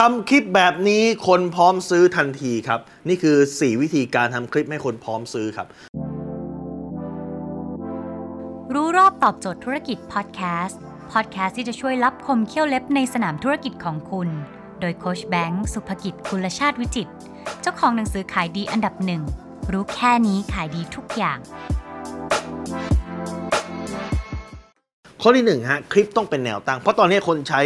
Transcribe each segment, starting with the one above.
ทำคลิปแบบนี้คนพร้อมซื้อทันทีครับ นี่คือ 4 วิธีการทำคลิปให้คนพร้อมซื้อครับ รู้รอบตอบโจทย์ธุรกิจพอดแคสต์พอดแคสต์ที่จะช่วยรับคมเขี้ยวเล็บในสนามธุรกิจของคุณ โดยโคชแบงค์สุภกิจคุณชาติวิจิต เจ้าของหนังสือขายดีอันดับหนึ่งรู้แค่นี้ขายดีทุกอย่าง ข้อที่หนึ่งฮะคลิปต้องเป็นแนวตั้ง เพราะตอนนี้คนใช้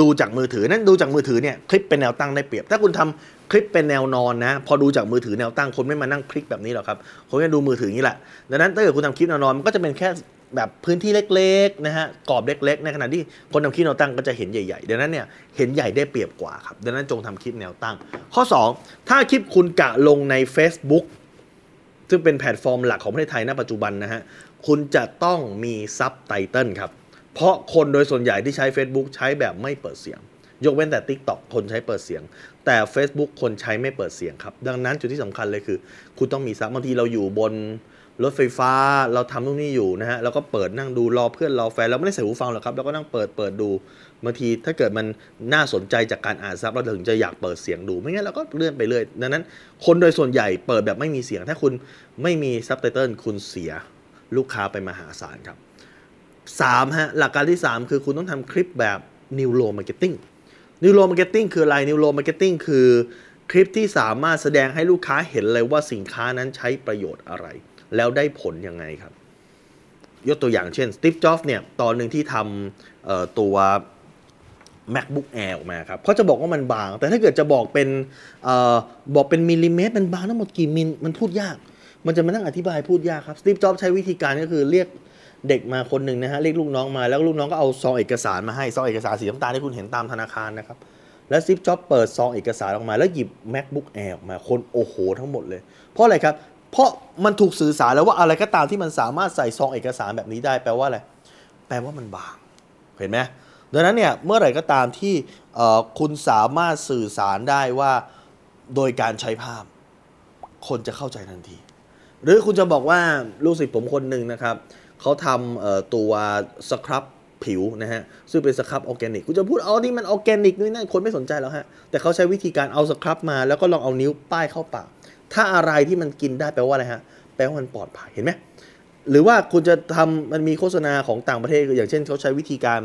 ดูจากมือถือนั่นดูจากมือถือเนี่ยคลิปเป็นแนวตั้งได้เปรียบ ถ้าคุณทำคลิปเป็นแนวนอนนะ พอดูจากมือถือแนวตั้งคนไม่มานั่งคลิกแบบนี้หรอกครับคนจะดูมือถืออย่างนี้แหละดังนั้นถ้าเกิดคุณทำคลิปแนวนอนมันก็จะเป็นแค่แบบพื้นที่เล็กๆนะฮะกรอบเล็กๆในขณะที่คนทำคลิปแนวตั้งก็จะเห็นใหญ่ๆดังนั้นเนี่ยเห็นใหญ่ได้เปรียบกว่าครับดังนั้นจงทำคลิปแนวตั้ง ข้อ 2 ถ้าคลิปคุณกะลงใน Facebook ซึ่งเป็นแพลตฟอร์มหลักของประเทศไทยณปัจจุบันนะฮะคุณจะต้องมีซับไตเติลครับ เพราะคนโดยส่วนใหญ่ที่ใช้ Facebook ใช้แบบไม่เปิดเสียง ยกเว้นแต่ TikTok คนใช้เปิดเสียง แต่ Facebook คนใช้ไม่เปิดเสียงครับ ดังนั้นจุดที่สำคัญเลยคือ คุณต้องมีซับบางทีเราอยู่บนรถไฟฟ้าเราทำตรงนี้อยู่นะฮะเราก็เปิดนั่งดูรอเพื่อนรอแฟนเราไม่ได้ใส่หูฟังหรอกครับเราก็นั่งเปิดเปิดดูบางทีถ้าเกิดมันน่าสนใจจากการอ่านซับเราถึงจะอยากเปิดเสียงดูไม่งั้นเราก็เลื่อนไปเรื่อยดังนั้น คนโดยส่วนใหญ่เปิดแบบไม่มีเสียง ถ้าคุณไม่มีซับไตเติลคุณเสียลูกค้าไปมหาศาลครับ สามฮะหลักการที่ 3 คือคุณต้องทำคลิปแบบ Neuro Marketing Neuro Marketing คืออะไร Neuro Marketing คือคลิปที่สามารถแสดงให้ลูกค้าเห็นเลยว่าสินค้านั้นใช้ประโยชน์อะไร แล้วได้ผลยังไงครับ ยกตัวอย่างเช่นสตีฟจ็อบส์เนี่ยตอนหนึ่งที่ทำตัว MacBook Air ออกมาครับเขาจะบอกว่ามันบาง แต่ถ้าเกิดจะบอกเป็นออบอกเป็นมิลลิเมตรมันบางทั้งหมดกี่มิลมันพูดยาก มันจะมานั่งอธิบายพูดยากครับสตีฟจ็อบส์ใช้วิธีการก็คือเรียก เด็กมาคนหนึ่งนะฮะเรียกลูกน้องมาแล้วลูกน้องก็เอาซองเอกสารมาให้ซองเอกสารสีน้ำตาลที่คุณเห็นตามธนาคารนะครับแล้วซิปจ็อบเปิดซองเอกสารออกมา แล้วหยิบ macbook air ออกมาคนโอ้โหทั้งหมดเลย เพราะอะไรครับ เพราะมันถูกสื่อสารแล้วว่าอะไรก็ตามที่มันสามารถใส่ซองเอกสารแบบนี้ได้แปลว่าอะไรแปลว่ามันบางเห็นไหมดังนั้นเนี่ยเมื่อไหร่ก็ตามที่คุณสามารถสื่อสารได้ว่าโดยการใช้ภาพ คนจะเข้าใจทันที หรือคุณจะบอกว่าลูกศิษย์ผมคนหนึ่งนะครับ เขาทำตัวสครับผิวนะฮะซึ่งเป็นสครับออร์แกนิกคุณจะพูดเอานี่มันออร์แกนิกนี่นั่นคนไม่สนใจแล้วฮะแต่เขาใช้วิธีการเอาสครับมา แล้วก็ลองเอานิ้วป้ายเข้าปากถ้าอะไรที่มันกินได้แปลว่าอะไรฮะแปลว่ามันปลอดภัยเห็นไหมหรือว่าคุณจะทำมันมีโฆษณาของต่างประเทศอย่างเช่นเขาใช้วิธีการ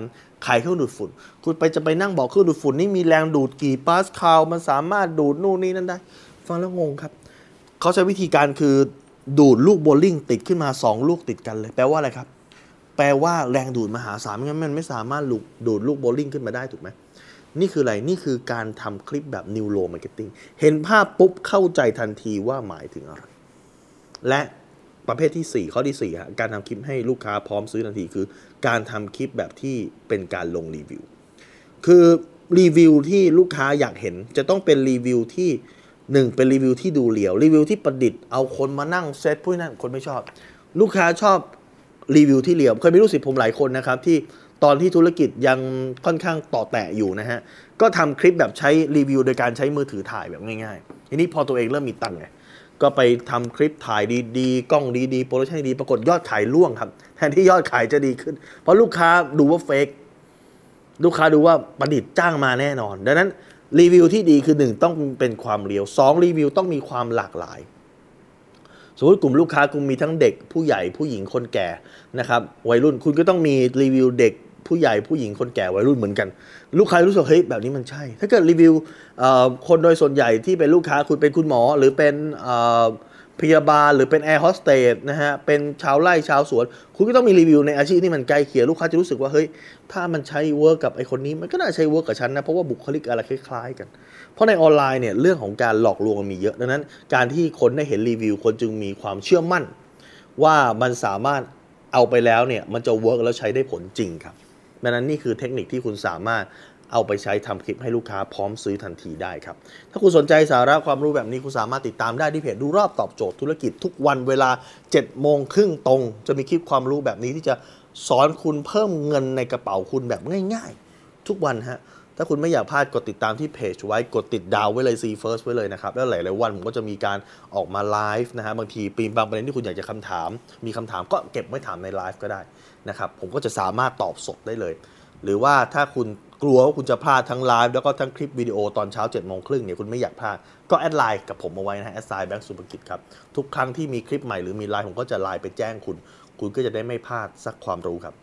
ขายเครื่องดูดฝุ่น คุณไปจะไปนั่งบอกเครื่องดูดฝุ่นนี่มีแรงดูดกี่ปาสคาลมันสามารถดูดนู่นนี่นั่นได้ ฟังแล้วงงครับเขาใช้วิธีการคือ ดูดลูกโบลิ่งติดขึ้นมา 2 ลูกติดกันเลย แปลว่าอะไรครับ แปลว่าแรงดูดมหาศาลไม่งั้นมันไม่สามารถดูดลูกโบลิ่งขึ้นมาได้ถูกไหมนี่คืออะไร นี่คือการทำคลิปแบบ Neuro Marketingเห็นภาพปุ๊บเข้าใจทันทีว่าหมายถึงอะไร และประเภทที่ 4 ข้อที่4ฮะการทำคลิปให้ลูกค้าพร้อมซื้อทันทีคือ การทำคลิปแบบที่เป็นการลงรีวิว คือรีวิวที่ลูกค้าอยากเห็นจะต้องเป็นรีวิวที่ หนึ่งเป็นรีวิวที่ดูเหลียว รีวิวที่ประดิษฐ์เอาคนมานั่งเซตพวกนั้นคนไม่ชอบ ลูกค้าชอบรีวิวที่เหลียวเคยมีลูกศิษย์ผมหลายคนนะครับ ที่ตอนที่ธุรกิจยังค่อนข้างเตาะแตะอยู่นะฮะ ก็ทำคลิปแบบใช้รีวิว โดยการใช้มือถือถ่ายแบบง่ายๆทีนี้พอตัวเองเริ่มมีตังค์ไงก็ไปทำคลิปถ่ายดีๆ กล้องดีๆ production ดีปรากฏยอดขายร่วงครับแทนที่ยอดขายจะดีขึ้น เพราะลูกค้าดูว่า fake ลูกค้าดูว่าประดิษฐ์จ้างมาแน่นอน ดังนั้น รีวิวที่ดีคือ 1 ต้องเป็นความ real 2 รีวิวต้องมีความหลากหลาย สมมติกลุ่มลูกค้าคุณมีทั้งเด็กผู้ใหญ่ผู้หญิงคนแก่นะครับวัยรุ่นคุณก็ต้องมีรีวิวเด็กผู้ใหญ่ผู้หญิงคนแก่วัยรุ่นเหมือนกัน ลูกค้ารู้สึกเฮ้ยแบบนี้มันใช่ ถ้าเกิดรีวิวคนโดยส่วนใหญ่ที่เป็นลูกค้าคุณเป็นคุณหมอ หรือเป็น พยาบาลหรือเป็นแอร์โฮสเตสนะฮะ เป็นชาวไร่ชาวสวน คุณก็ต้องมีรีวิวในอาชีพที่มันใกล้เคียงลูกค้าจะรู้สึกว่าเฮ้ย ถ้ามันใช้ work กับไอ้คนนี้ มันก็น่าใช้ work กับฉันนะ เพราะว่าบุคลิกอะไรคล้ายๆกัน เพราะในออนไลน์เนี่ยเรื่องของการหลอกลวงมันมีเยอะ ดังนั้น การที่คนได้เห็นรีวิว คนจึงมีความเชื่อมั่น ว่ามันสามารถเอาไปแล้วเนี่ยมันจะเวิร์กแล้วใช้ได้ผลจริงครับดังนั้นนี่คือเทคนิคที่คุณสามารถ เอาไปใช้ทำคลิปให้ลูกค้าพร้อมซื้อทันทีได้ครับ ถ้าคุณสนใจสาระความรู้แบบนี้คุณสามารถติดตามได้ที่เพจดูรอบตอบโจทย์ธุรกิจทุกวันเวลา7โมงครึ่งตรง จะมีคลิปความรู้แบบนี้ที่จะสอนคุณเพิ่มเงินในกระเป๋าคุณแบบง่าย ๆ ทุกวันฮะถ้าคุณไม่อยากพลาดกดติดตามที่เพจไว้กดติดดาวไว้เลย See First ไว้เลยนะครับ แล้วหลายๆวันผมก็จะมีการออกมาไลฟ์นะฮะบางทีมีบางประเด็นที่คุณอยากจะคำถาม มีคำถามก็เก็บไว้ถามในไลฟ์ก็ได้นะครับผมก็จะสามารถตอบสดได้เลย หรือว่าถ้าคุณกลัวว่าคุณจะพลาดทั้งไลฟ์แล้วก็ทั้งคลิปวิดีโอตอนเช้าเจ็ดโมงครึ่งเนี่ยคุณไม่อยากพลาด ก็แอดไลน์กับผมเอาไว้นะฮะแอดไลน์แบงค์สุภกิจครับ ทุกครั้งที่มีคลิปใหม่หรือมีไลฟ์ผมก็จะไลน์ไปแจ้งคุณ คุณก็จะได้ไม่พลาดสักความรู้ครับ